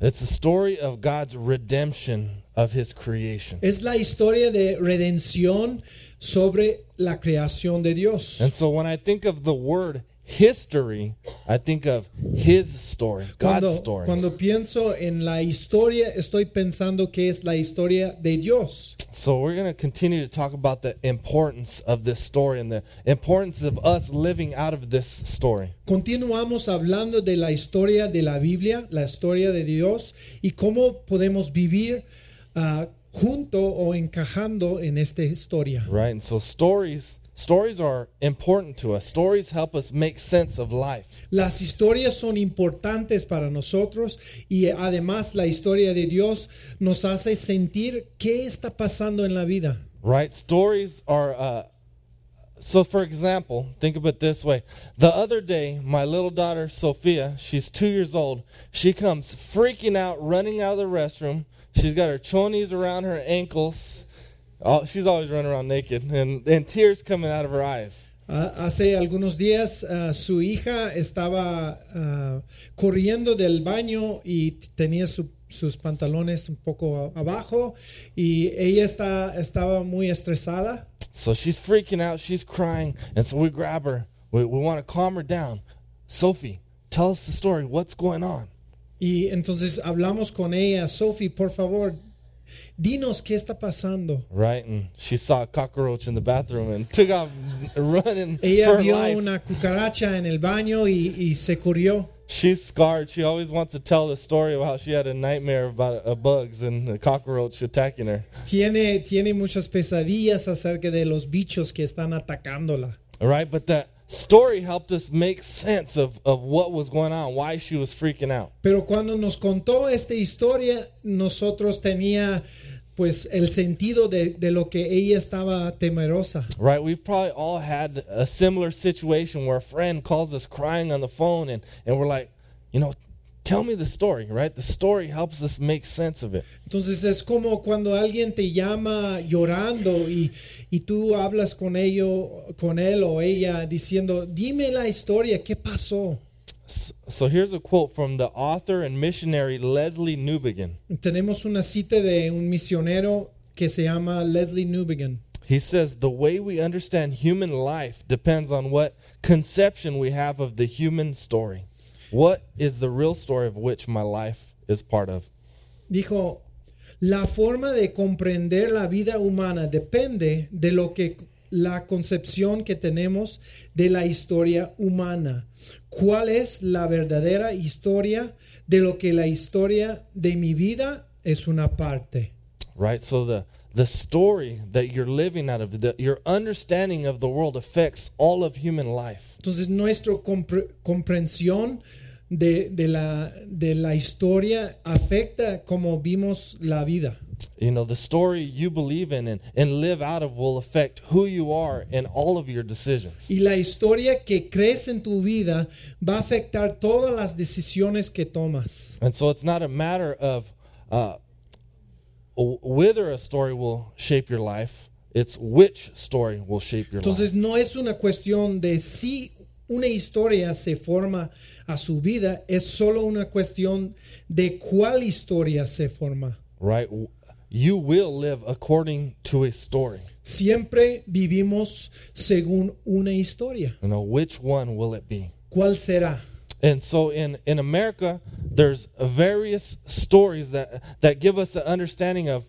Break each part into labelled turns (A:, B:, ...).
A: It's the story of God's redemption of his creation.
B: Es la historia de redención sobre la creación de Dios.
A: And so when I think of the word history, I think of his story, God's
B: Cuando,
A: story.
B: cuando pienso en la historia, estoy pensando que es la historia de Dios.
A: So we're going to continue to talk about the importance of this story and the importance of us living out of this story.
B: Continuamos hablando de la historia de la Biblia, la historia de Dios y cómo podemos vivir ah, junto o encajando en esta historia.
A: Right? And so stories stories are important to us. Stories help us make sense of life.
B: Las historias son importantes para nosotros y además la historia de Dios nos hace sentir qué está pasando en la vida.
A: Right? Stories are uh so for example, think of it this way. The other day, my little daughter Sophia, she's 2 years old, she comes freaking out running out of the restroom. She's got her chonies around her ankles. Oh, she's always running around naked and, and tears coming out of her eyes.
B: Ah, hace algunos días ah, su hija estaba ah, corriendo del baño y tenía su- sus pantalones un poco abajo y ella está, estaba muy estresada.
A: So she's freaking out, she's crying, and so we grab her. We, we want to calm her down. Sophie, tell us the story. What's going on?
B: Y entonces hablamos con ella, Sophie, por favor, dinos qué está pasando.
A: Right? And she saw a cockroach in the bathroom and took off running
B: Ella
A: for
B: vio
A: life.
B: una cucaracha en el baño y, y se corrió.
A: She's scarred. She always wants to tell the story of how she had a nightmare about uh, bugs and a cockroach attacking her.
B: Tiene, tiene muchas pesadillas acerca de los bichos que están atacándola.
A: All right? But that story helped us make sense of, of what was going on, why she was freaking out.
B: Pero cuando nos contó esta historia, nosotros tenía pues el sentido de, de lo que ella estaba temerosa.
A: Right? We've probably all had a similar situation where a friend calls us crying on the phone and, and we're like, you know, tell me the story, right? The story helps us make sense of it.
B: Entonces es como cuando alguien te llama llorando y, y tú hablas con ello, con él o ella diciendo, dime la historia, ¿qué pasó?
A: So here's a quote from the author and missionary Lesslie Newbigin.
B: Tenemos una cita de un misionero que se llama Lesslie Newbigin.
A: He says, The way we understand human life depends on what conception we have of the human story. What is the real story of which my life is part of?
B: Dijo, la forma de comprender la vida humana depende de lo que la concepción que tenemos de la historia humana. ¿Cuál es la verdadera historia de lo que la historia de mi vida es una parte?
A: Right? So the the story that you're living out of, the, your understanding of the world affects all of human life.
B: Entonces nuestra compre- comprensión de, de la, de la historia afecta como vimos la vida.
A: You know, the story you believe in and, and live out of will affect who you are and all of your decisions.
B: Y la historia que crees en tu vida va a afectar todas las decisiones que tomas.
A: And so it's not a matter of uh, whether a story will shape your life, it's which story will shape your
B: Entonces
A: life.
B: no es una cuestión de si una historia se forma a su vida, es solo una cuestión de cuál historia se forma.
A: Right? You will live according to a story.
B: Siempre vivimos según una historia.
A: You know, which one will it be?
B: ¿Cuál será?
A: And so in, in America, there's various stories that, that give us an understanding of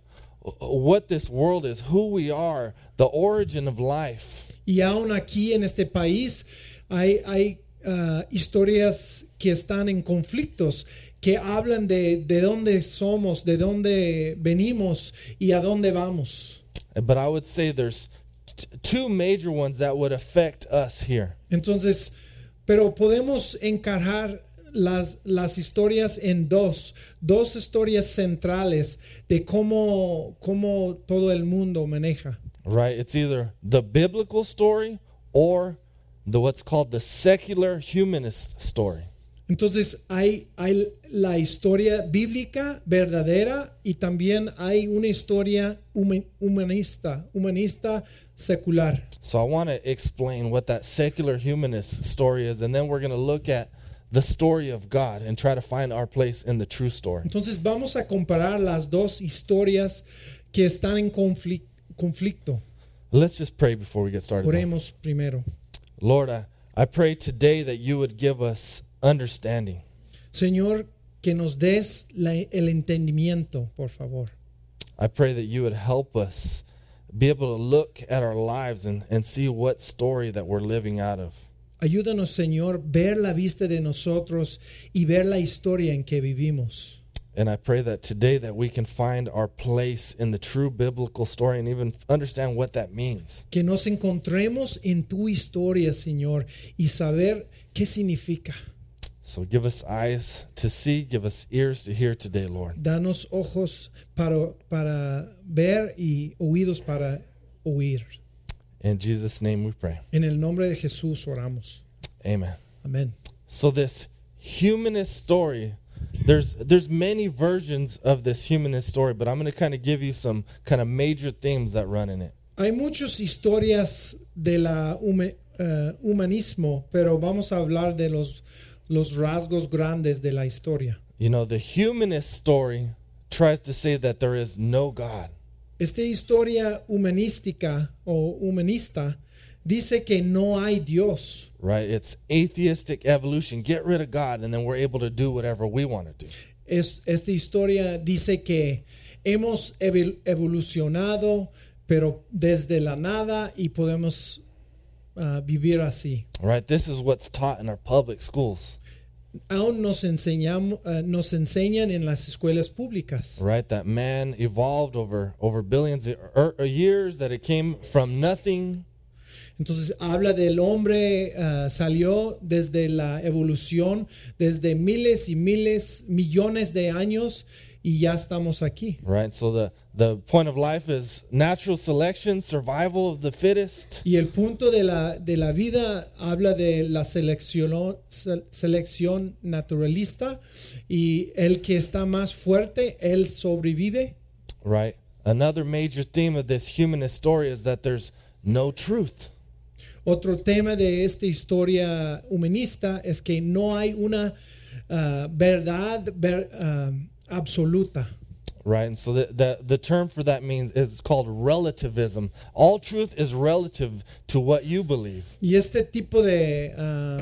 A: what this world is, who we are, the origin of life.
B: Y aún aquí en este país hay, hay ah, historias que están en conflictos, que hablan de, de dónde somos, de dónde venimos y a dónde vamos.
A: But I would say there's t- two major ones that would affect us here.
B: Entonces, pero podemos encajar las, las historias en dos, dos historias centrales de cómo, cómo todo el mundo maneja.
A: Right? It's either the biblical story or the what's called the secular humanist story.
B: Entonces hay, hay la historia bíblica verdadera y también hay una historia huma- humanista, humanista secular.
A: So I want to explain what that secular humanist story is, and then we're going to look at the story of God and try to find our place in the true story.
B: Entonces vamos a comparar las dos historias que están en conflic- conflicto.
A: Let's just pray before we get started.
B: Oremos primero.
A: Lord, I, I pray today that you would give us understanding.
B: Señor, que nos des la- el entendimiento, por favor.
A: I pray that you would help us be able to look at our lives and, and see what story that we're living out of.
B: Ayúdanos, Señor, ver la vista de nosotros y ver la historia en que vivimos.
A: And I pray that today that we can find our place in the true biblical story and even understand what that means.
B: Que nos encontremos en tu historia, Señor, y saber qué significa.
A: So give us eyes to see, give us ears to hear today, Lord.
B: Danos ojos para, para ver y oídos para oír.
A: In Jesus' name we pray.
B: En el nombre de Jesús oramos.
A: Amen.
B: Amén.
A: So this humanist story, there's there's many versions of this humanist story, but I'm going to kind of give you some kind of major themes that run in it.
B: Hay muchas historias de la hume- eh, humanismo, pero vamos a hablar de los, los rasgos grandes de la historia.
A: You know, the humanist story tries to say that there is no God.
B: Esta historia humanística o humanista dice que no hay Dios.
A: right? It's atheistic evolution. Get rid of God, and then we're able to do whatever we want to do.
B: Es, esta historia dice que hemos evol- evolucionado, pero desde la nada y podemos ah, vivir así.
A: Right? This is what's taught in our public schools,
B: Aún nos, enseñamos, ah, nos enseñan en las escuelas públicas.
A: right? That man evolved over over billions of er- er- years. That it came from nothing,
B: Entonces habla del hombre, ah, salió desde la evolución, desde miles y miles, millones de años y ya estamos aquí.
A: right? So the the point of life is natural selection, survival of the fittest,
B: Y el punto de la, de la vida habla de la selección, se- selección naturalista y el que está más fuerte, él sobrevive.
A: right? Another major theme of this humanist story is that there's no truth.
B: Otro tema de esta historia humanista es que no hay una ah, verdad ver- ah, absoluta.
A: Right, and so the, the the term for that means is called relativism. All truth is relative to what you believe.
B: Y este tipo de ah,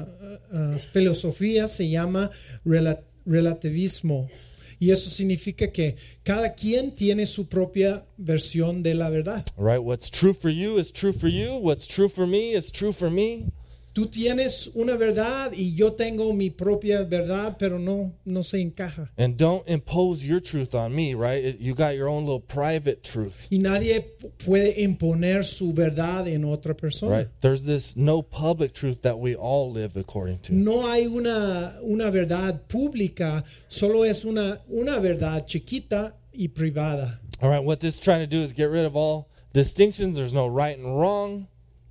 B: ah, filosofía se llama rela- relativismo. Y eso significa que cada quien tiene su propia versión de la verdad.
A: Right, what's true for you is true for you. What's true for me is true for me.
B: Tú tienes una verdad y yo tengo mi propia verdad, pero no, no se encaja.
A: And don't impose your truth on me. Right, you got your own little private truth.
B: Y nadie puede imponer su verdad en otra persona.
A: Right, there's this no public truth that we all live according to.
B: No hay una, una verdad pública, solo es una, una verdad chiquita y privada.
A: All right, what this is trying to do is get rid of all distinctions. There's no right and wrong.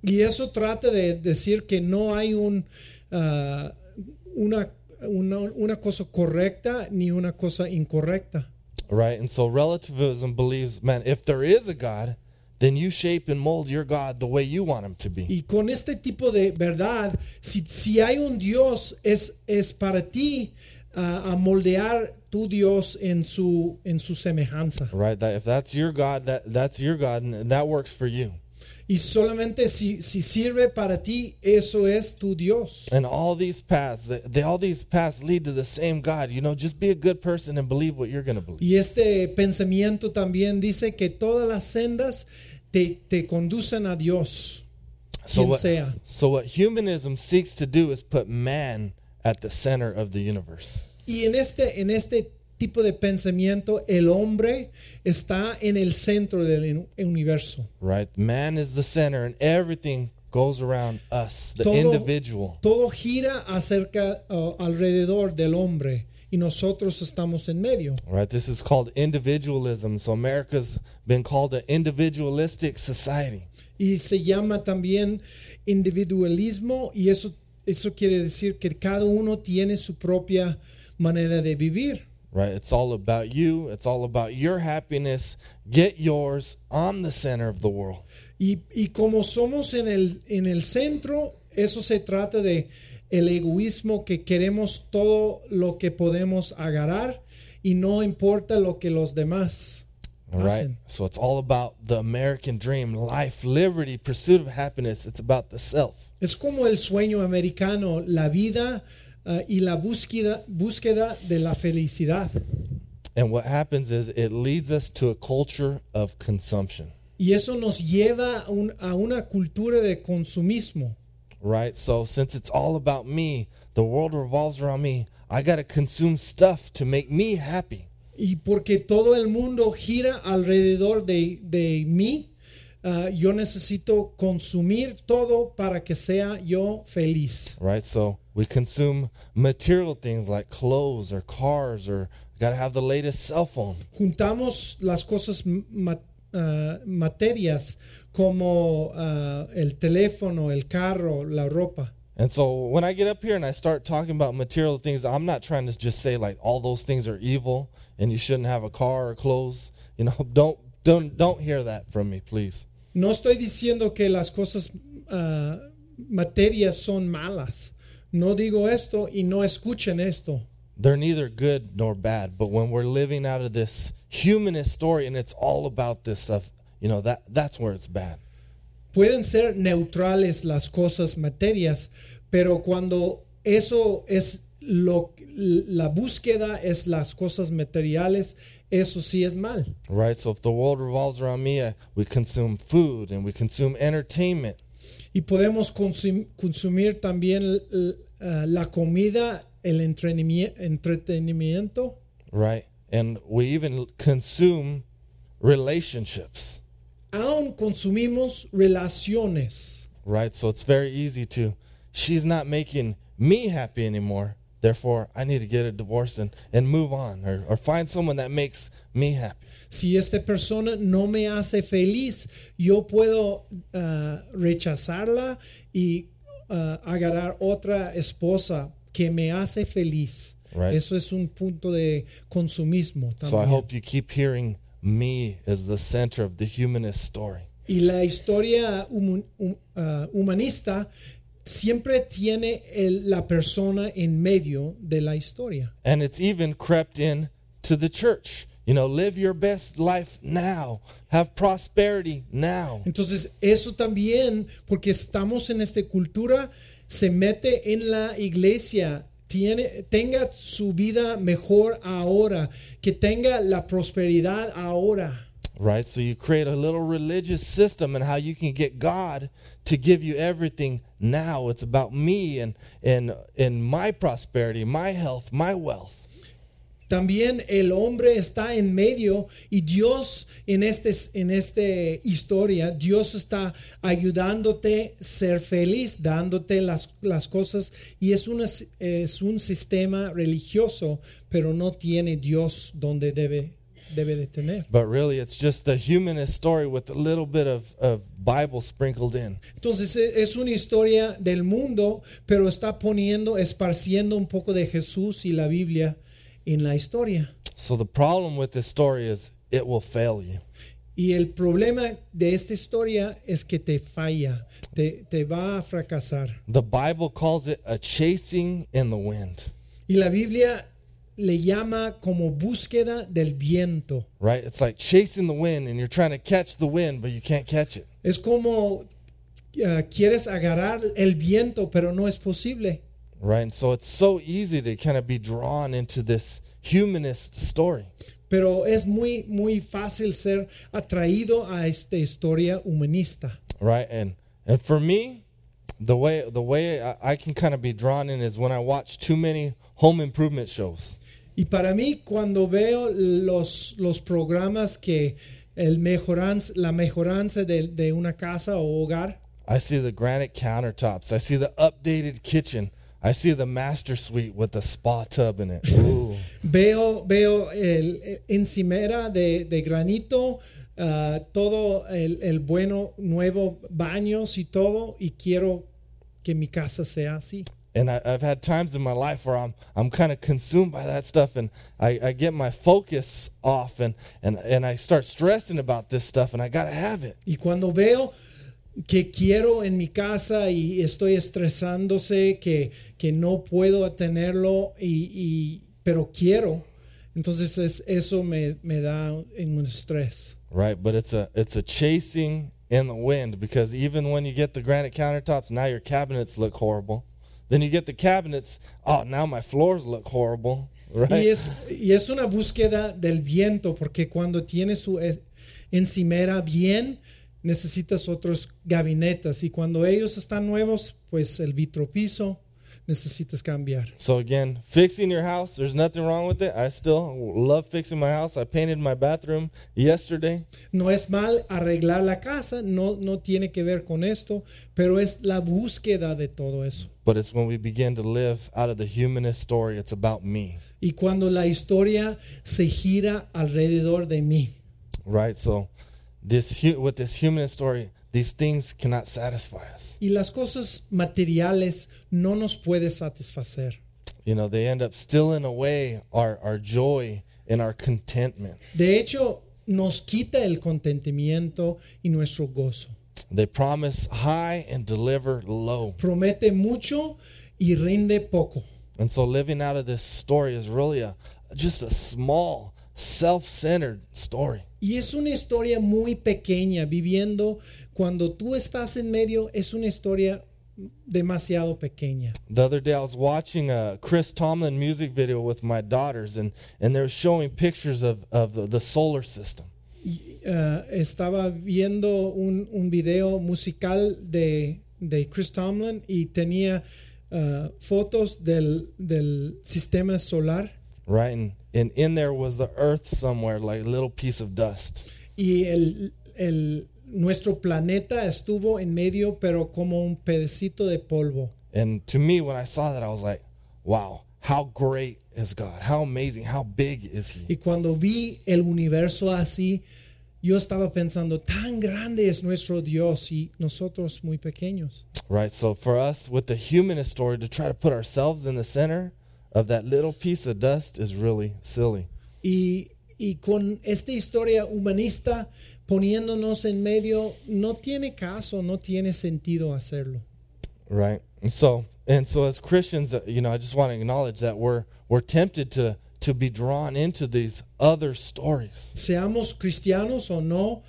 B: Y eso trata de decir que no hay un, ah, una, una, una cosa correcta ni una cosa incorrecta.
A: Right, and so relativism believes, man, if there is a God, then you shape and mold your God the way you want him to be.
B: Y con este tipo de verdad, si, si hay un Dios, es, es para ti ah, a moldear tu Dios en su, en su semejanza.
A: Right, that if that's your God, that that's your God, and that works for you.
B: Y solamente si, si sirve para ti, eso es tu Dios.
A: And all these paths, they, all these paths lead to the same God. You know, just be a good person and believe what you're going to believe.
B: Y este pensamiento también dice que todas las sendas te, te conducen a Dios,
A: So
B: quien
A: what,
B: sea.
A: so what humanism seeks to do is put man at the center of the universe.
B: Y en este, en este tipo de pensamiento, el hombre está en el centro del universo.
A: Right, man is the center, and everything goes around us, the
B: Todo-
A: individual.
B: Todo gira acerca, uh, alrededor del hombre y nosotros estamos en medio.
A: Right, this is called individualism. So America's been called an individualistic society.
B: Y se llama también individualismo y eso, eso quiere decir que cada uno tiene su propia manera de vivir.
A: Right, it's all about you. It's all about your happiness. Get yours. I'm the center of the world.
B: Y, y como somos en el, en el centro, eso se trata de el egoísmo que queremos todo lo que podemos agarrar y no importa lo que los demás
A: All right. So it's all about the American dream, life, liberty, pursuit of happiness. It's about the self.
B: Es como el sueño americano, la vida ah, y la búsqueda, búsqueda de la felicidad.
A: And what happens is it leads us to a culture of consumption.
B: Y eso nos lleva a, un- a una cultura de consumismo.
A: Right? So since it's all about me, the world revolves around me, I got to consume stuff to make me happy.
B: Y porque todo el mundo gira alrededor de, de mí, ah, yo necesito consumir todo para que sea yo feliz.
A: Right? So we consume material things like clothes or cars or got to have the latest cell phone.
B: Juntamos las cosas ma- ah, materias como ah, el teléfono, el carro, la ropa.
A: And so when I get up here and I start talking about material things, I'm not trying to just say like all those things are evil and you shouldn't have a car or clothes. You know, don't don't don't hear that from me, please.
B: No estoy diciendo que las cosas ah, materias son malas. No digo esto y no escuchen esto.
A: They're neither good nor bad, but when we're living out of this humanist story and it's all about this stuff, you know, that that's where it's bad.
B: Pueden ser neutrales las cosas materias, pero cuando eso es lo la búsqueda es las cosas materiales, eso sí es mal.
A: Right? So if the world revolves around me, we consume food and we consume entertainment.
B: Y podemos consum- consumir también ah, la comida, el entretenimiento
A: Right? And we even consume relationships.
B: aún consumimos relaciones.
A: right? So it's very easy to, she's not making me happy anymore. Therefore, I need to get a divorce and, and move on or, or find someone that makes me happy.
B: Si esta persona no me hace feliz, yo puedo ah, rechazarla y ah, agarrar otra esposa que me hace feliz.
A: Right.
B: Eso es un punto de consumismo
A: So I hope you keep hearing me as the center of the humanist story.
B: Y la historia humu- hum- ah, humanista siempre tiene el- la persona en medio de la historia.
A: And it's even crept in to the church. You know, live your best life now. Have prosperity now.
B: Entonces, eso también, porque estamos en esta cultura, se mete en la iglesia. Tiene, tenga su vida mejor ahora, que tenga la prosperidad ahora.
A: Right? So you create a little religious system and how you can get God to give you everything now. It's about me and and and my prosperity, my health, my wealth.
B: También el hombre está en medio y Dios en este en esta historia, Dios está ayudándote ser feliz, dándote las, las cosas y es, una, es un sistema religioso, pero no tiene Dios donde debe, debe de tener.
A: But really it's just the humanist story with a little bit of, of Bible sprinkled in.
B: Entonces e- es una historia del mundo, pero está poniendo, esparciendo un poco de Jesús y la Biblia en la historia.
A: So the problem with this story is it will fail you.
B: Y el problema de esta historia es que te falla, te, te va a fracasar.
A: The Bible calls it a chasing in the wind.
B: Y la Biblia le llama como búsqueda del viento.
A: Right? It's like chasing the wind and you're trying to catch the wind, but you can't catch it.
B: Es como ah, quieres agarrar el viento, pero no es posible.
A: Right? And so it's so easy to kind of be drawn into this humanist story.
B: Pero es muy, muy fácil ser atraído a esta historia humanista.
A: Right? And and for me, the way the way I, I can kind of be drawn in is when I watch too many home improvement shows.
B: Y para mí, cuando veo los, los programas que el mejoranza, la mejoranza de, de una casa o hogar,
A: I see the granite countertops. I see the updated kitchen. I see the master suite with the spa tub in it.
B: Veo, veo el, el encimera de, de granito, ah, todo el, el bueno, nuevo baños y todo, y quiero que mi casa sea así.
A: And I, I've had times in my life where I'm I'm kind of consumed by that stuff, and I, I get my focus off, and, and and I start stressing about this stuff, and I gotta have it.
B: Y cuando veo que quiero en mi casa y estoy estresándose, que, que no puedo tenerlo, y, y- pero quiero. Entonces es- eso me, me da un estrés.
A: Right? But it's a it's a chasing in the wind because even when you get the granite countertops, now your cabinets look horrible. Then you get the cabinets, oh, now my floors look horrible, right?
B: Y es, y es una búsqueda del viento, porque cuando tienes su encimera bien, necesitas otros gabinetes. Y cuando ellos están nuevos, pues el vitropiso necesitas cambiar.
A: So again, fixing your house, there's nothing wrong with it. I still love fixing my house. I painted my bathroom yesterday.
B: No es mal arreglar la casa, no, no tiene que ver con esto, pero es la búsqueda de todo eso.
A: But it's when we begin to live out of the humanist story, it's about me,
B: Y cuando la historia se gira alrededor de mí.
A: right? So this with this humanist story, these things cannot satisfy us.
B: Y las cosas materiales no nos puede satisfacer.
A: You know, they end up stealing away our, our joy and our contentment.
B: De hecho, nos quita el contentamiento y nuestro gozo.
A: They promise high and deliver low.
B: Promete mucho y rinde poco.
A: And so living out of this story is really a just a small, self-centered story.
B: Y es una historia muy pequeña, viviendo cuando tú estás en medio, es una historia demasiado pequeña.
A: The other day I was watching a Chris Tomlin music video with my daughters and and they were showing pictures of of the, the solar system.
B: Y, eh, estaba viendo un, un video musical de, de Chris Tomlin y tenía eh, fotos del, del sistema solar
A: Right? And and in there was the earth somewhere like a little piece of dust.
B: y el, el- nuestro planeta estuvo en medio pero como un pedacito de polvo.
A: And to me when I saw that I was like, wow, how great is God? How amazing, how big is he?
B: Y cuando vi el universo así, yo estaba pensando, tan grande es nuestro Dios y nosotros muy pequeños.
A: Right? So for us with the humanist story to try to put ourselves in the center of that little piece of dust is really silly.
B: Y, y con esta historia humanista poniéndonos en medio, no tiene caso, no tiene sentido hacerlo.
A: right and so and so as christians uh, you know i just want to acknowledge that we're we're tempted to to be drawn into these other stories
B: Seamos cristianos o no,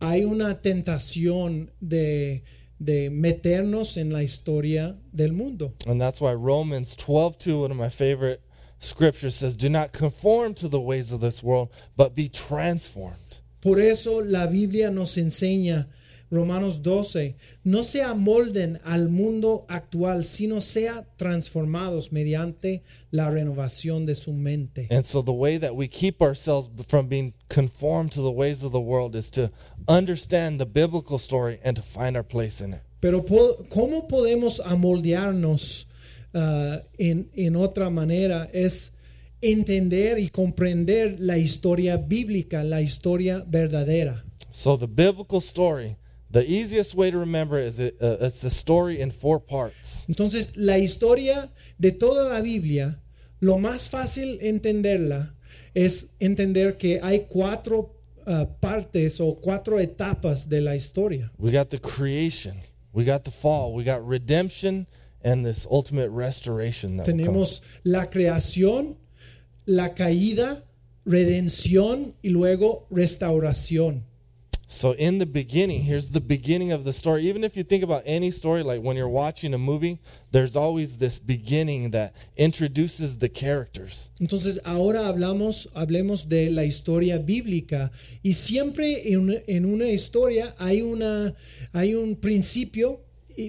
B: hay una tentación de, de meternos en la historia del mundo.
A: and that's why romans 12 2 one of my favorite scriptures says do not conform to the ways of this world but be transformed
B: Por eso la Biblia nos enseña, Romanos 12, no se amolden al mundo actual, sino sea transformados mediante la renovación de su mente.
A: and so the way that we keep ourselves from being conformed to the ways of the world is to understand the biblical story and to find our place in it
B: Pero ¿cómo podemos amoldearnos ah, en, en otra manera? Es entender y comprender la historia bíblica, la historia verdadera.
A: So the biblical story, the easiest way to remember is it, uh, it's the story in four parts.
B: Entonces, la historia de toda la Biblia, lo más fácil entenderla es entender que hay cuatro ah, partes o cuatro etapas de la historia.
A: We got the creation, we got the fall, we got redemption, and this ultimate restoration. That.
B: Tenemos la creación, la caída, redención y luego restauración.
A: So in the beginning, here's the beginning of the story. Even if you think about any story, like when you're watching a movie, there's always this beginning that introduces the characters.
B: Entonces ahora hablamos, hablemos de la historia bíblica y siempre en, en una historia hay, una, hay un principio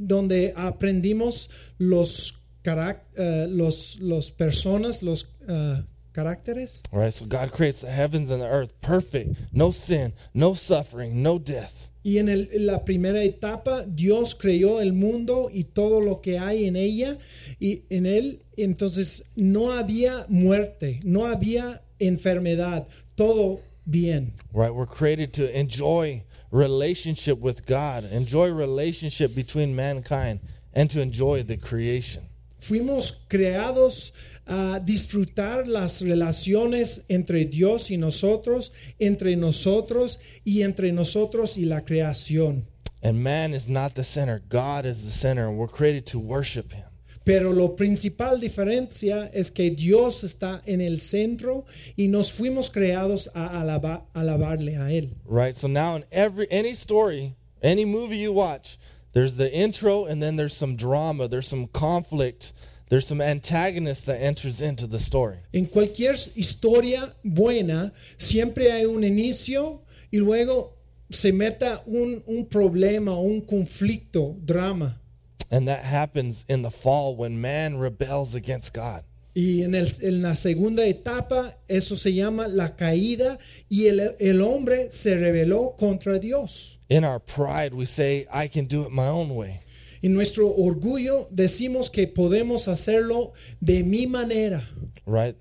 B: donde aprendimos los, carac- eh, los, los personas, los eh, caracteres.
A: All right, so God creates the heavens and the earth perfect, no sin, no suffering, no death.
B: Y en, el- la primera etapa Dios creó el mundo y todo lo que hay en ella y en él entonces no había muerte, no había enfermedad, todo bien.
A: right we're created to enjoy relationship with god enjoy relationship between mankind and to enjoy the creation
B: Fuimos creados a disfrutar las relaciones entre Dios y nosotros, entre nosotros y entre nosotros y la creación.
A: And man is not the center. God is the center, and we're created to worship him.
B: Pero lo principal diferencia es que Dios está en el centro y nos fuimos creados a alaba- alabarle a Él.
A: Right? So now in every any story, any movie you watch, there's the intro and then there's some drama, there's some conflict, there's some antagonist that enters into the story.
B: En cualquier historia buena siempre hay un inicio y luego se meta un, un problema, un conflicto, drama.
A: And that happens in the fall when man rebels against God.
B: Y en, el- en la segunda etapa eso se llama la caída y el, el hombre se rebeló contra Dios.
A: In our pride, we say, I can do it my own way.
B: En nuestro orgullo decimos que podemos hacerlo de mi manera.
A: Right?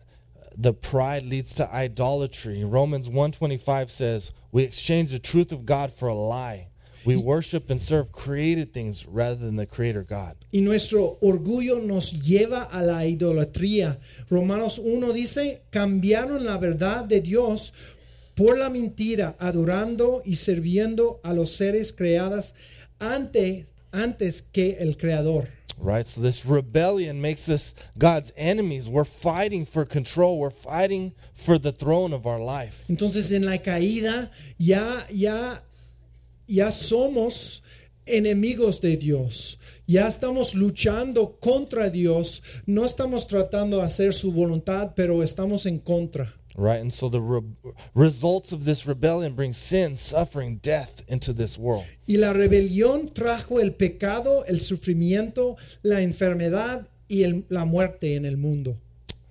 A: The pride leads to idolatry. Romans 125 says, We exchange the truth of God for a lie. We worship and serve created things rather than the creator God.
B: Y nuestro orgullo nos lleva a la idolatría. Romanos 1 dice, cambiaron la verdad de Dios por la mentira, adorando y sirviendo a los seres creados antes, antes que el Creador.
A: Right? So this rebellion makes us God's enemies. We're fighting for control. We're fighting for the throne of our life.
B: Entonces en la caída ya, ya, ya somos enemigos de Dios. Ya estamos luchando contra Dios. No estamos tratando de hacer su voluntad, pero estamos en contra.
A: Right? And so the re- results of this rebellion bring sin, suffering, death into this world.
B: Y la rebelión trajo el pecado, el sufrimiento, la enfermedad y el- la muerte en el mundo.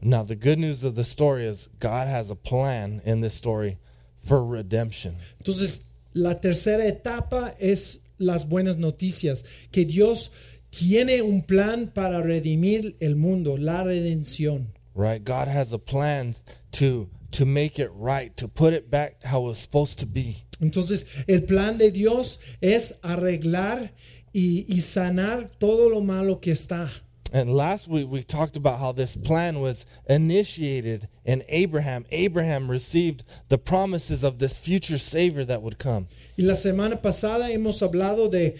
A: Now, the good news of the story is God has a plan in this story for redemption.
B: Entonces, la tercera etapa es las buenas noticias, que Dios tiene un plan para redimir el mundo, la redención.
A: Right? God has a plan to to make it right, to put it back how it was supposed to be.
B: Entonces, el plan de Dios es arreglar y, y sanar todo lo malo que está.
A: And last week we talked about how this plan was initiated in Abraham. Abraham received the promises of this future savior that would come.
B: Y la semana pasada hemos hablado de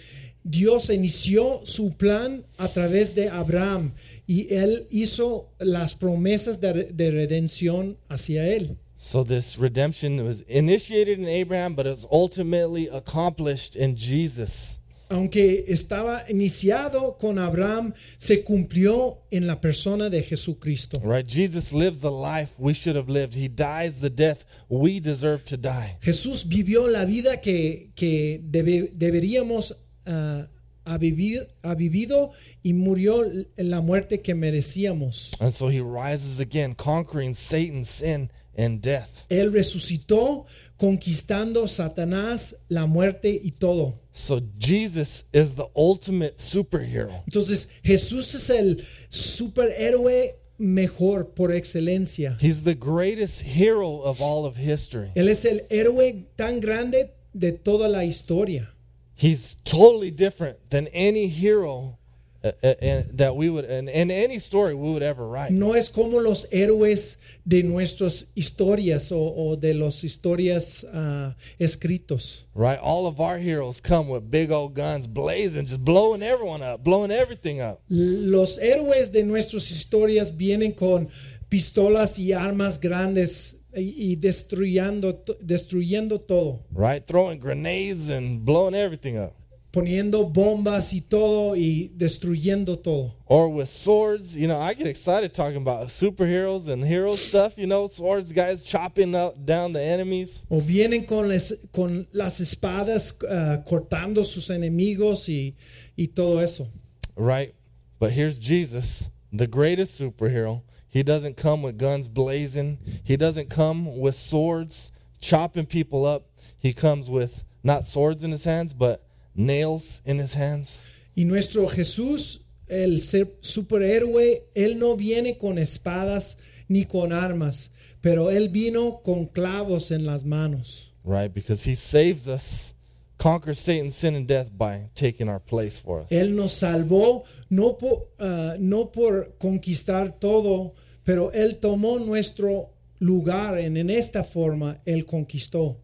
B: Dios inició su plan a través de Abraham y él hizo las promesas de, de redención hacia él.
A: So this redemption was initiated in Abraham, but it was ultimately accomplished in Jesus.
B: Aunque estaba iniciado con Abraham, se cumplió en la persona de Jesucristo.
A: Right? Jesus lives the life we should have lived. He dies the death we deserve to die.
B: Jesús vivió la vida que, que debe- deberíamos ah, ha, vivido, ha vivido y murió en la muerte que merecíamos.
A: And so he rises again, conquering Satan, sin, and death.
B: Él resucitó conquistando Satanás, la muerte y todo.
A: So Jesus is the ultimate superhero.
B: Entonces Jesús es el superhéroe mejor por excelencia.
A: He's the greatest hero of all of history.
B: Él es el héroe tan grande de toda la historia.
A: He's totally different than any hero uh, uh, uh, that we would, in, in any story we would ever write.
B: No es como los héroes de nuestras historias o, o de las historias ah, escritos.
A: Right? All of our heroes come with big old guns blazing, just blowing everyone up, blowing everything up.
B: Los héroes de nuestras historias vienen con pistolas y armas grandes y, destruyendo, destruyendo todo,
A: Right? Throwing grenades and blowing everything up.
B: poniendo bombas y todo y destruyendo todo.
A: Or with swords, you know, I get excited talking about superheroes and hero stuff, you know, swords, guys chopping out, down the enemies.
B: O vienen con, las- con las espadas ah, cortando sus enemigos y, y todo eso.
A: Right? But here's Jesus, the greatest superhero. He doesn't come with guns blazing, he doesn't come with swords chopping people up. He comes with not swords in his hands, but nails in his hands.
B: Y nuestro Jesús, el superhéroe, él no viene con espadas ni con armas, pero él vino con clavos en las manos.
A: Right? Because he saves us, conquers Satan, sin, and death by taking our place for us.
B: Él nos salvó no por, ah, no por conquistar todo, pero él tomó nuestro lugar en, en esta forma, él conquistó.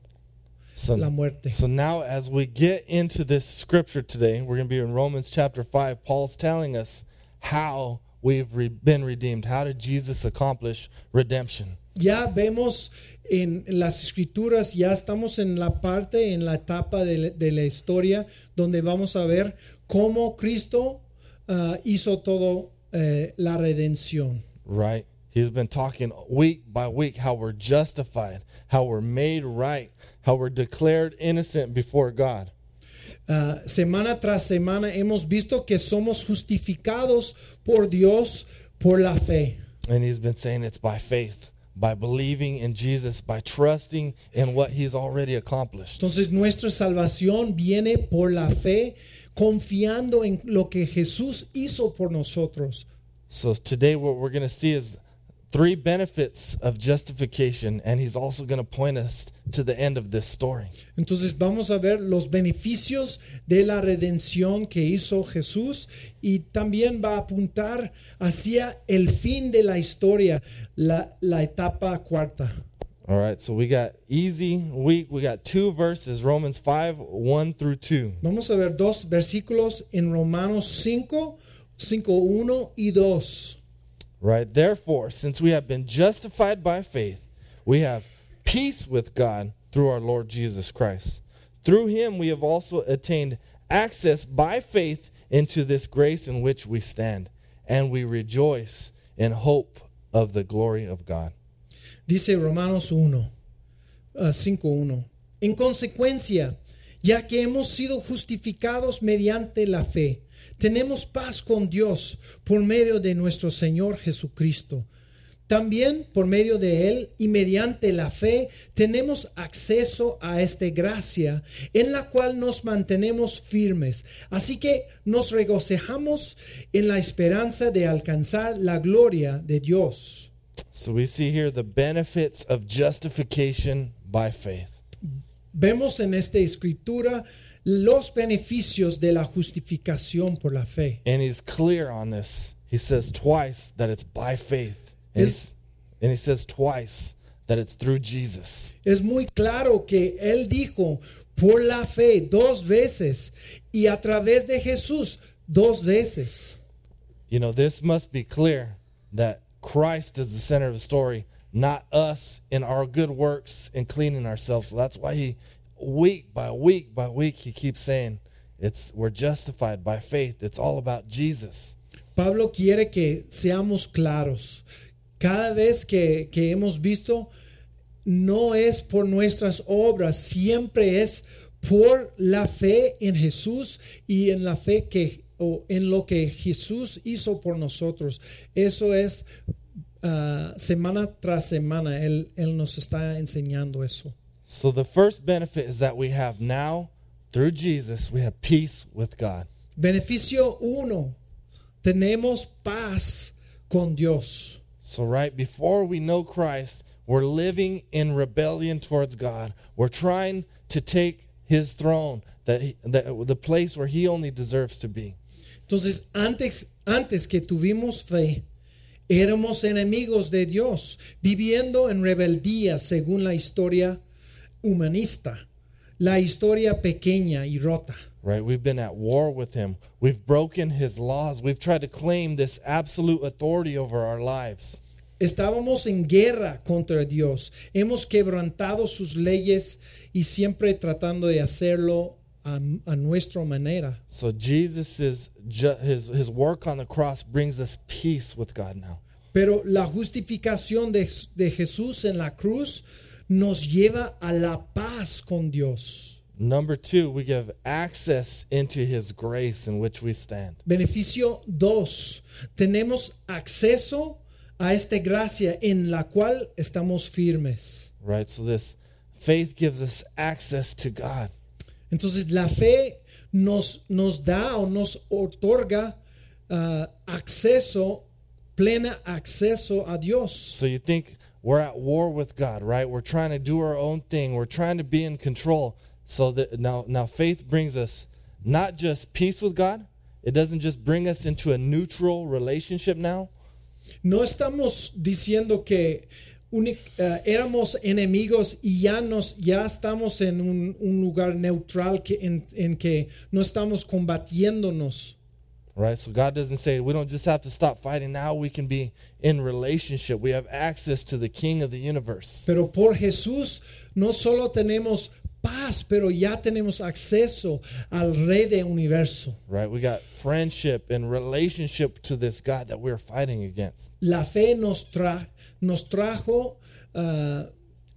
A: So,
B: la muerte.
A: so now, as we get into this scripture today, we're going to be in Romans chapter 5. Paul's telling us how we've re- been redeemed. How did Jesus accomplish redemption?
B: Ya vemos en las escrituras, ya estamos en la parte, en la etapa de, la- de la historia donde vamos a ver cómo Cristo ah, hizo todo eh, la redención.
A: Right? He's been talking week by week how we're justified, how we're made right, how we're declared innocent before God.
B: Ah, semana tras semana hemos visto que somos justificados por Dios por la fe.
A: And he's been saying it's by faith, by believing in Jesus, by trusting in what he's already accomplished.
B: Entonces nuestra salvación viene por la fe, confiando en lo que Jesús hizo por nosotros.
A: So today what we're going to see is three benefits of justification and he's also going to point us to the end of this story.
B: Entonces vamos a ver los beneficios de la redención que hizo Jesús y también va a apuntar hacia el fin de la historia, la, la etapa cuarta.
A: All right, so we got easy week. We got two verses, Romans 5, 1 through 2.
B: Vamos a ver dos versículos en Romanos 5, 5, 1 y 2.
A: Right? Therefore, since we have been justified by faith, we have peace with God through our Lord Jesus Christ. Through him we have also attained access by faith into this grace in which we stand, and we rejoice in hope of the glory of God.
B: Dice Romanos 1, ah, 5.1. En consecuencia, ya que hemos sido justificados mediante la fe, tenemos paz con Dios por medio de nuestro Señor Jesucristo. También por medio de Él y mediante la fe tenemos acceso a esta gracia en la cual nos mantenemos firmes. Así que nos regocijamos en la esperanza de alcanzar la gloria de Dios.
A: So we see here the benefits of justification by faith.
B: Vemos en esta escritura los beneficios de la justificación por la fe.
A: And he's clear on this. He says twice that it's by faith. And,
B: Is-
A: and he says twice that it's through Jesus.
B: Es muy claro que él dijo por la fe dos veces y a través de Jesús dos veces.
A: You know, this must be clear that Christ is the center of the story, not us in our good works and cleaning ourselves. So that's why he week by week by week he keeps saying it's we're justified by faith. It's all about Jesus.
B: Pablo quiere que seamos claros. Cada vez que, que hemos visto, no es por nuestras obras, siempre es por la fe en Jesús y en la fe que o en lo que Jesús hizo por nosotros. Eso es ah, semana tras semana. Él, él nos está enseñando eso.
A: So the first benefit is that we have now through Jesus we have peace with God.
B: Beneficio uno, tenemos paz con Dios.
A: So, right before we know Christ, we're living in rebellion towards God. We're trying to take his throne, that, he, that the place where he only deserves to be.
B: Entonces, antes, antes que tuvimos fe, éramos enemigos de Dios, viviendo en rebeldía según la historia humanista, la historia pequeña y rota.
A: Right? We've been at war with him. We've broken his laws. We've tried to claim this absolute authority over our lives.
B: Estábamos en guerra contra Dios, hemos quebrantado sus leyes y siempre tratando de hacerlo a, a nuestra manera.
A: So Jesus' ju- his his work on the cross brings us peace with God now.
B: Pero la justificación de, de Jesús en la cruz nos lleva a la paz con Dios.
A: Number two, we give access into his grace in which we stand.
B: Beneficio 2. Tenemos acceso a esta gracia en la cual estamos firmes.
A: Right? So this faith gives us access to God.
B: Entonces la fe nos, nos da o nos otorga ah, acceso, plena acceso a Dios.
A: So you think we're at war with God, right? We're trying to do our own thing. We're trying to be in control. So that now now faith brings us not just peace with God. It doesn't just bring us into a neutral relationship now.
B: No estamos diciendo que uni- eh, éramos enemigos y ya nos ya estamos en un, un lugar neutral que en, en que no estamos combatiéndonos.
A: Right? So God doesn't say we don't just have to stop fighting. Now we can be in relationship. We have access to the King of the universe.
B: Pero por Jesús no solo tenemos paz, pero ya tenemos acceso al Rey del universo.
A: Right? We got friendship and relationship to this God that we're fighting against.
B: La fe nos, tra- nos trajo ah,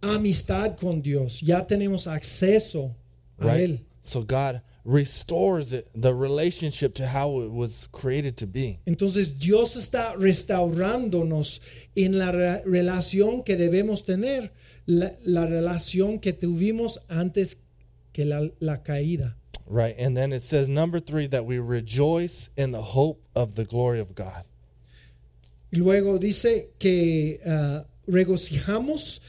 B: amistad con Dios. Ya tenemos acceso a
A: Right?
B: Él.
A: So God restores it, the relationship to how it was created to be.
B: Entonces Dios está restaurándonos en la re- relación que debemos tener, la, la relación que tuvimos antes que la, la caída.
A: Right? And then it says number 3 that we rejoice in the hope of the glory of God.
B: Y luego dice que ah, regocijamos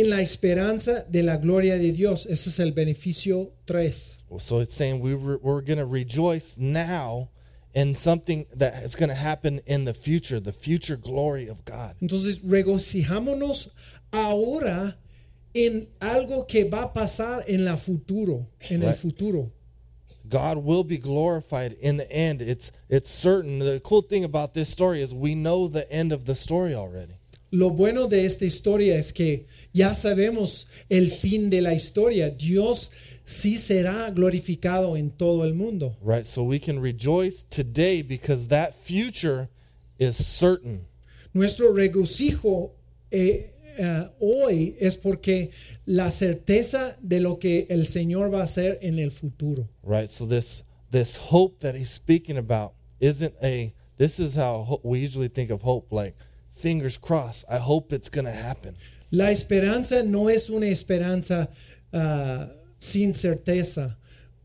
B: en la esperanza de la gloria de Dios. Ese es el beneficio 3.
A: So it's saying we re- we're going to rejoice now in something that is going to happen in the future, the future glory of God.
B: Entonces regocijámonos ahora en algo que va a pasar en la futuro, en el futuro.
A: God will be glorified in the end. It's it's certain. The cool thing about this story is we know the end of the story already.
B: Lo bueno de esta historia es que ya sabemos el fin de la historia. Dios sí será glorificado en todo el mundo.
A: Right? So we can rejoice today because that future is certain.
B: Nuestro regocijo eh, eh, hoy es porque la certeza de lo que el Señor va a hacer en el futuro.
A: Right? So this this hope that he's speaking about isn't a this is how ho- we usually think of hope like fingers crossed. I hope it's going to happen.
B: La esperanza no es una esperanza ah, sin certeza.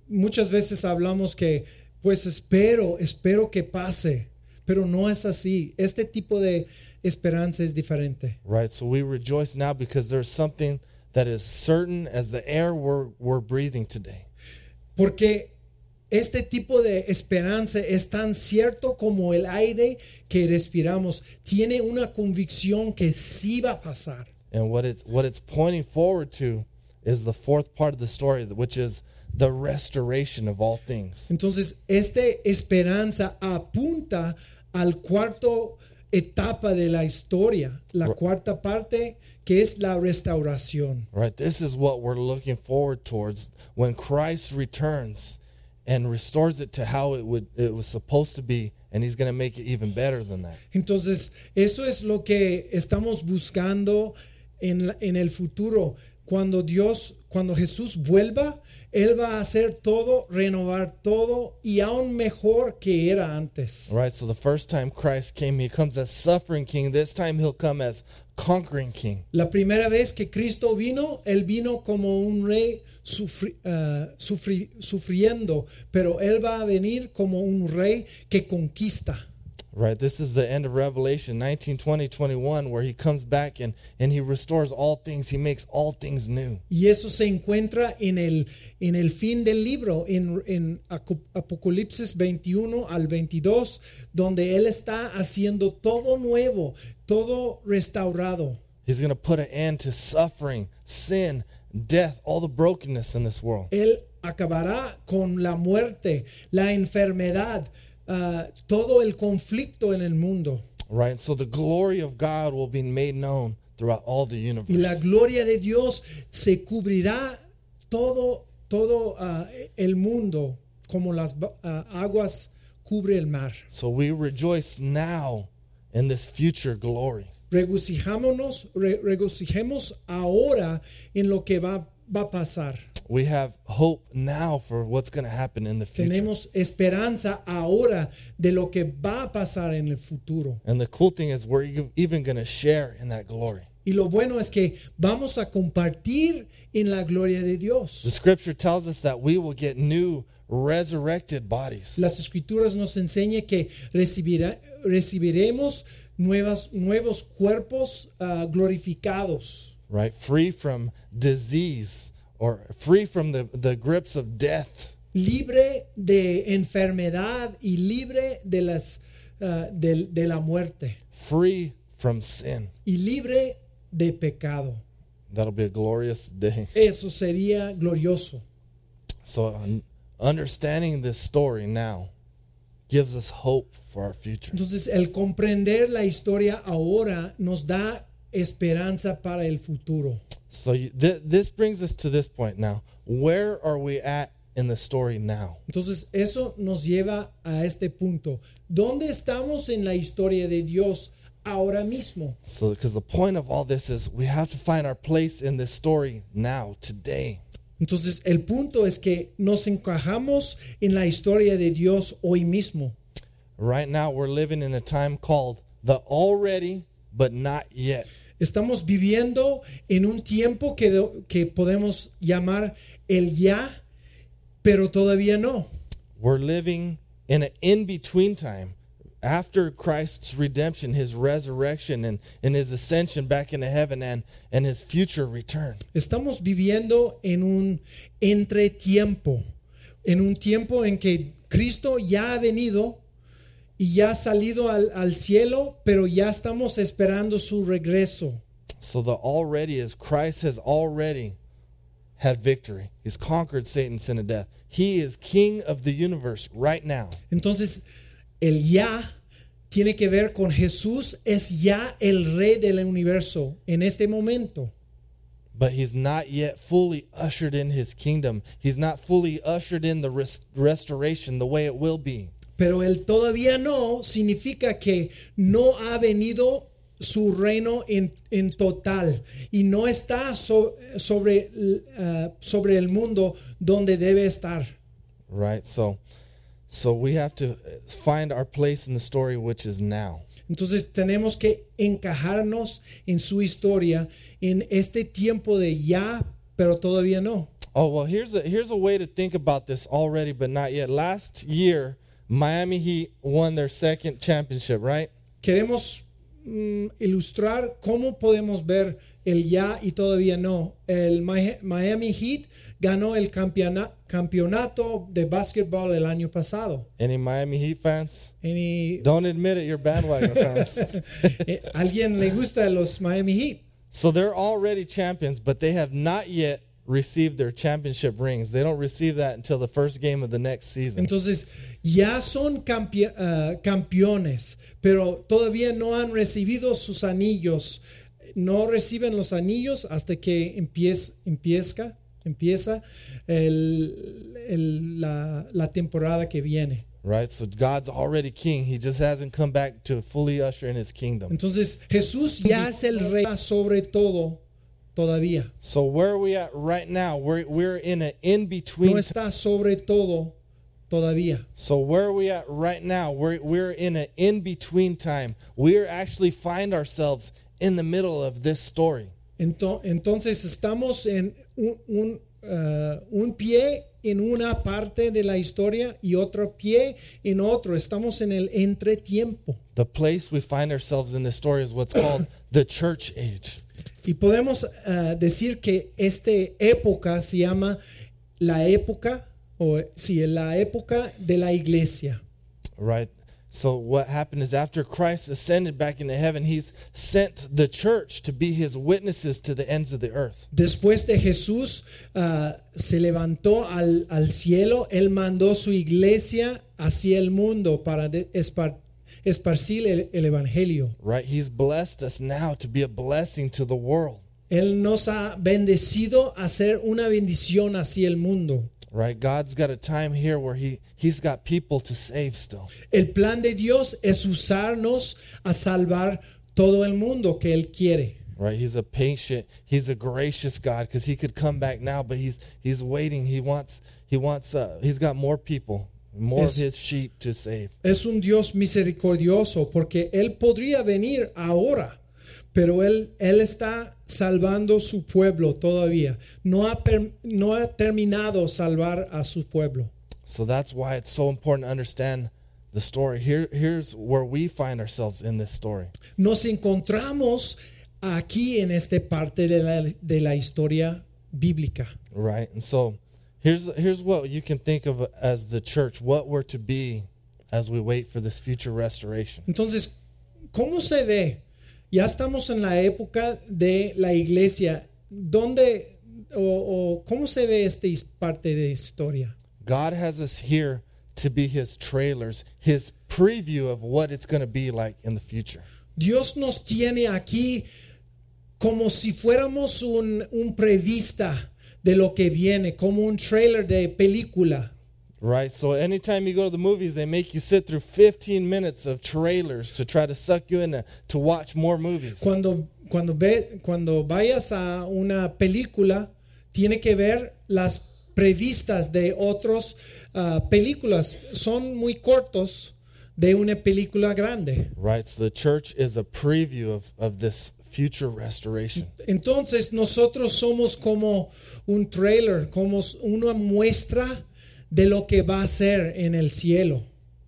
B: Muchas veces hablamos que, pues espero, espero que pase, pero no es así. Este tipo de esperanza es diferente.
A: Right? So we rejoice now because there's something that is certain as the air we're we're breathing today.
B: Porque este tipo de esperanza es tan cierto como el aire que respiramos. Tiene una convicción que sí va a pasar.
A: And what it's what it's pointing forward to is the fourth part of the story, which is the restoration of all things.
B: Entonces, esta esperanza apunta al cuarto etapa de la historia, la
A: Right.
B: cuarta parte que es la restauración.
A: Right? This is what we're looking forward towards when Christ returns and restores it to how it would it was supposed to be, and he's gonna make it even better than that.
B: Entonces, eso es lo que estamos buscando en, en el futuro. Cuando Dios, cuando Jesús vuelva, Él va a hacer todo, renovar todo y aún mejor que era antes.
A: Right? So the first time Christ came, he comes as suffering king. This time he'll come as conquering king.
B: La primera vez que Cristo vino, Él vino como un rey sufri- ah, sufri- sufriendo, pero Él va a venir como un rey que conquista.
A: Right? This is the end of Revelation 19, 20, 21, where he comes back and, and he restores all things. He makes all things new.
B: Y eso se encuentra en el, en el fin del libro, en, en Apocalipsis 21 al 22, donde Él está haciendo todo nuevo, todo restaurado.
A: He's going to put an end to suffering, sin, death, all the brokenness in this world.
B: Él acabará con la muerte, la enfermedad, ah, todo el conflicto en el mundo.
A: Right? So the glory of God will be made known throughout all the
B: Y la
A: universe.
B: gloria de Dios se cubrirá todo, todo ah, el mundo, como las ah, aguas cubre el mar.
A: So we rejoice now in this future glory.
B: Regocijámonos, re- regocijemos ahora en lo que va, va a pasar.
A: We have hope now for what's going to happen in the future.
B: Tenemos esperanza ahora de lo que va a pasar en el futuro.
A: And the cool thing is, we're even going to share in that glory.
B: Y lo bueno es que vamos a compartir en la gloria de Dios.
A: The scripture tells us that we will get new resurrected bodies.
B: Las escrituras nos enseñan que recibirá- recibiremos nuevas, nuevos cuerpos ah, glorificados,
A: right? Free from disease or free from the, the grips of death.
B: libre de enfermedad y libre de, las, ah, del- de la muerte
A: free from sin.
B: y libre de pecado.
A: That'll be a glorious day.
B: Eso sería glorioso.
A: So, understanding this story now gives us hope for our future.
B: Entonces, el comprender la historia ahora nos da esperanza para el futuro.
A: So, you, th- this brings us to this point now. Where are we at in the story now?
B: Entonces, eso nos lleva a este punto. ¿Dónde estamos en la historia de Dios ahora mismo?
A: So, because the point of all this is we have to find our place in this story now, today.
B: Entonces, el punto es que nos encajamos en la historia de Dios hoy mismo.
A: Right now, we're living in a time called the already but not yet.
B: Estamos viviendo en un tiempo que, que podemos llamar el ya, pero todavía no.
A: We're living in an in between time. After Christ's redemption, his resurrection, and, and his ascension back into heaven, and, and his future return.
B: Estamos viviendo en un entretiempo, en un tiempo en que Cristo ya ha venido y ya ha salido al, al cielo, pero ya estamos esperando su regreso.
A: So the already is Christ has already had victory. He's conquered Satan, sin, and death. He is king of the universe right now.
B: Entonces, el ya tiene que ver con Jesús, es ya el rey del universo en este momento.
A: But he's not yet fully ushered in his kingdom. He's not fully ushered in the res- restoration the way it will be.
B: Pero el todavía no significa que no ha venido su reino en, en total y no está so- sobre, uh, sobre el mundo donde debe estar.
A: Right? So so we have to find our place in the story which is now.
B: Entonces tenemos que encajarnos en su historia en este tiempo de ya, pero todavía no.
A: Oh, well, here's a here's a way to think about this already but not yet. Last year, Miami Heat won their second championship, right?
B: Queremos mm, ilustrar cómo podemos ver el ya y todavía no. El Miami Heat ganó el campeona- campeonato de básquetbol el año pasado.
A: Any Miami Heat fans?
B: Any-
A: Don't admit it, you're bandwagon fans.
B: eh, ¿Alguien le gusta los Miami Heat?
A: So they're already champions, but they have not yet received their championship rings. They don't receive that until the first game of the next season.
B: Entonces, ya son campe- ah, campeones, pero todavía no han recibido sus anillos. No reciben los anillos hasta que empieza, empieza, empieza el- el- la, la temporada que viene.
A: Right? So God's already king. He just hasn't come back to fully usher in his kingdom.
B: Entonces, Jesús ya es el rey sobre todo todavía.
A: So where are we at right now? We're we're in an in between.
B: No está sobre todo todavía.
A: So where are we at right now? We're we're in an in between time. We're actually find ourselves in the middle of this story.
B: Entonces estamos en un, un, ah, un pie en una parte de la historia y otro pie en otro. Estamos en el entretiempo.
A: The place we find ourselves in this story is what's called the church age.
B: Y podemos ah, decir que esta época se llama la época, o sí, la época de la iglesia.
A: Right? So what happened is after Christ ascended back into heaven, he's sent the church to be his witnesses to the ends of the earth.
B: Después de Jesús ah, se levantó al, al cielo, Él mandó su iglesia hacia el mundo para de- espar- esparcir el, el Evangelio.
A: Right? He's blessed us now to be a blessing to the world.
B: Él nos ha bendecido a ser una bendición hacia el mundo.
A: Right? God's got a time here where he he's got people to save still.
B: El plan de Dios es usarnos a salvar todo el mundo que Él quiere.
A: Right? He's a patient, he's a gracious God because he could come back now, but he's he's waiting. He wants he wants uh, he's got more people, more
B: Es-
A: of his sheep to save.
B: Es un Dios misericordioso porque Él podría venir ahora, pero Él, él está salvando su pueblo todavía. No ha, per- no ha terminado salvar a su pueblo.
A: So that's why it's so important to understand the story. Here here's where we find ourselves in this story.
B: Nos encontramos aquí en esta parte de la, de la historia bíblica.
A: Right? And so here's here's what you can think of as the church, what we're to be as we wait for this future restoration.
B: Entonces, ¿cómo se ve Ya estamos en la época de la iglesia. ¿Dónde o, o cómo se ve esta parte de historia?
A: God has us here to be his trailers, his preview of what it's going to be like in the future.
B: Dios nos tiene aquí como si fuéramos un, un prevista de lo que viene, como un trailer de película.
A: Right? So anytime you go to the movies, they make you sit through 15 minutes of trailers to try to suck you in to, watch more movies.
B: Cuando, cuando, ve, cuando vayas a una película, tiene que ver las previstas de otras películas. Son muy cortos de una película grande.
A: Right? So the church is a preview of, of this future restoration.
B: Entonces nosotros somos como un trailer, como una muestra de lo que va a ser en el cielo.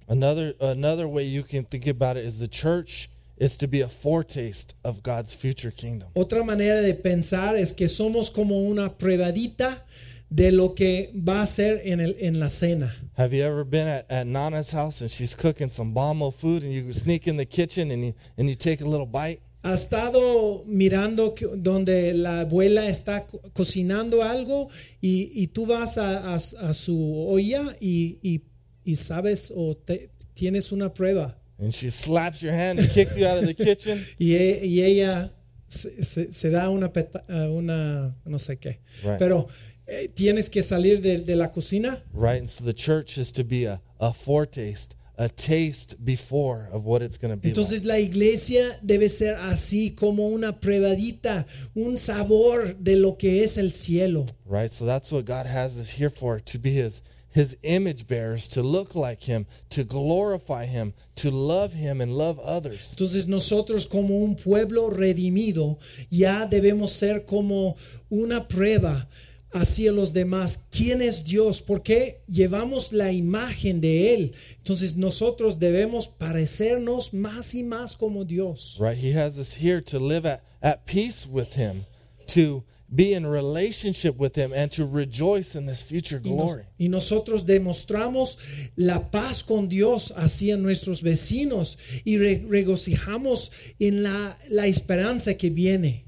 A: Another another way you can think about it is the church is to be a foretaste of God's future kingdom.
B: Otra manera de pensar es que somos como una pruebadita de lo que va a ser en, el, en la cena.
A: Have you ever been at, at Nana's house and she's cooking some bombo food and you sneak in the kitchen and you and you take a little bite?
B: ¿Ha estado mirando que- donde la abuela está co- cocinando algo y, y tú vas a, a- a su olla y, y- y sabes o te- tienes una prueba
A: And she slaps your hand and kicks you out of the kitchen.
B: y, e- y ella se, se- se da una, peta- una no sé qué.
A: Right.
B: Pero eh, tienes que salir de, de la cocina.
A: Right? And so the church is to be a, a foretaste, a taste before of what it's going to be like.
B: Entonces la iglesia debe ser así como una pruebadita, un sabor de lo que es el cielo.
A: Right? So that's what God has us here for, to be his his image bearers, to look like him, to glorify him, to love him and love others.
B: Entonces nosotros como un pueblo redimido ya debemos ser como una prueba hacia los demás. ¿Quién es Dios? Porque llevamos la imagen de Él. Entonces nosotros debemos parecernos más y más como Dios.
A: Right? He has us here to live at, at peace with him, to be in relationship with him, and to rejoice in this future
B: Y, nos-
A: glory.
B: y nosotros demostramos la paz con Dios hacia nuestros vecinos y re- regocijamos en la, la esperanza que viene.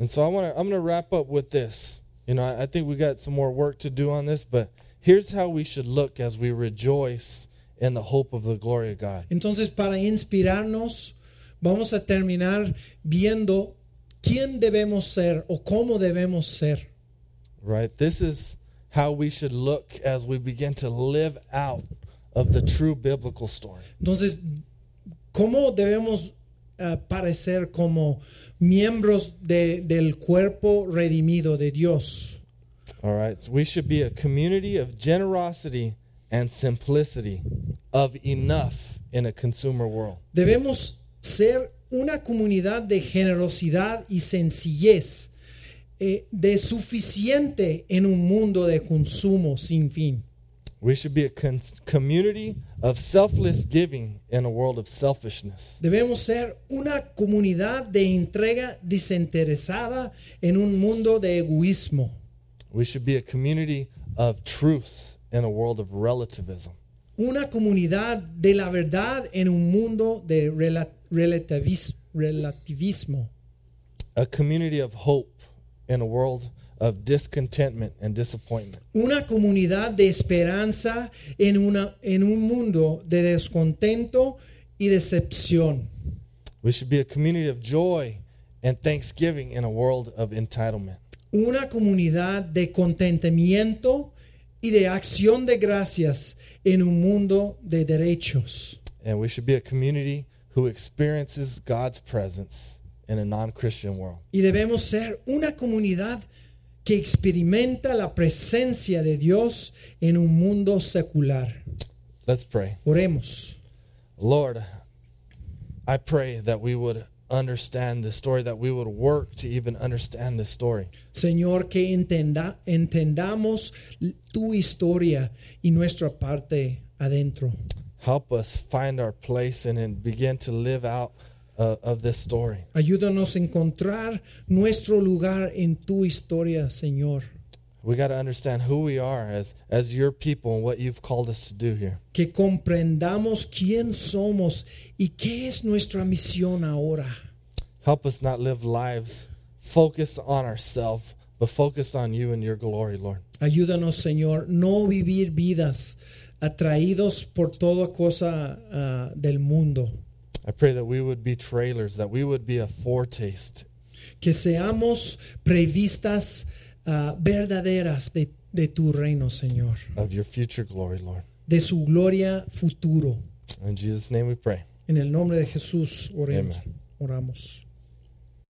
A: And so I I'm going to wrap up with this. You know, I, I think we got some more work to do on this, but here's how we should look as we rejoice in the hope of the glory of God.
B: Entonces, para inspirarnos, vamos a terminar viendo quién debemos ser o cómo debemos ser.
A: Right? This is how we should look as we begin to live out of the true biblical story.
B: Entonces, ¿cómo debemos eh, parecer como miembros de- del cuerpo redimido de Dios?
A: All right. So we should be a community of generosity and simplicity, of enough in a consumer world.
B: Debemos ser una comunidad de generosidad y sencillez, eh, de suficiente en un mundo de consumo sin fin.
A: We should be a community of selfless giving in a world of selfishness.
B: Debemos ser una comunidad de entrega desinteresada en un mundo de egoísmo.
A: We should be a community of truth in a world of relativism.
B: Una comunidad de la verdad en un mundo de rela- relativis- relativismo.
A: A community of hope in a world of discontentment and disappointment.
B: Una comunidad de esperanza en, una, en un mundo de descontento y decepción.
A: We should be a community of joy and thanksgiving in a world of entitlement.
B: Una comunidad de contentamiento y de acción de gracias en un mundo de derechos.
A: And we should be a community who experiences God's presence in a non Christian world.
B: Y debemos ser una comunidad que experimenta la presencia de Dios en un mundo secular.
A: Let's pray.
B: Oremos.
A: Lord, I pray that we would understand this story, that we would work to even understand this story.
B: Señor, que entenda- entendamos tu historia y nuestra parte adentro.
A: Help us find our place and begin to live out of this story.
B: Ayúdanos a encontrar nuestro lugar en tu historia, Señor.
A: We got to understand who we are as, as your people and what you've called us to do here.
B: Que comprendamos quién somos y qué es nuestra misión ahora.
A: Help us not live lives focused on ourselves, but focused on you and your glory, Lord.
B: Ayúdanos, Señor, no vivir vidas atraídos por toda cosa ah, del mundo.
A: I pray that we would be trailers, that we would be a foretaste
B: Que seamos previstas ah, verdaderas de, de tu reino, Señor.
A: of your future glory, Lord.
B: De su gloria futuro.
A: In Jesus' name we pray.
B: En el nombre de Jesús oremos, oramos.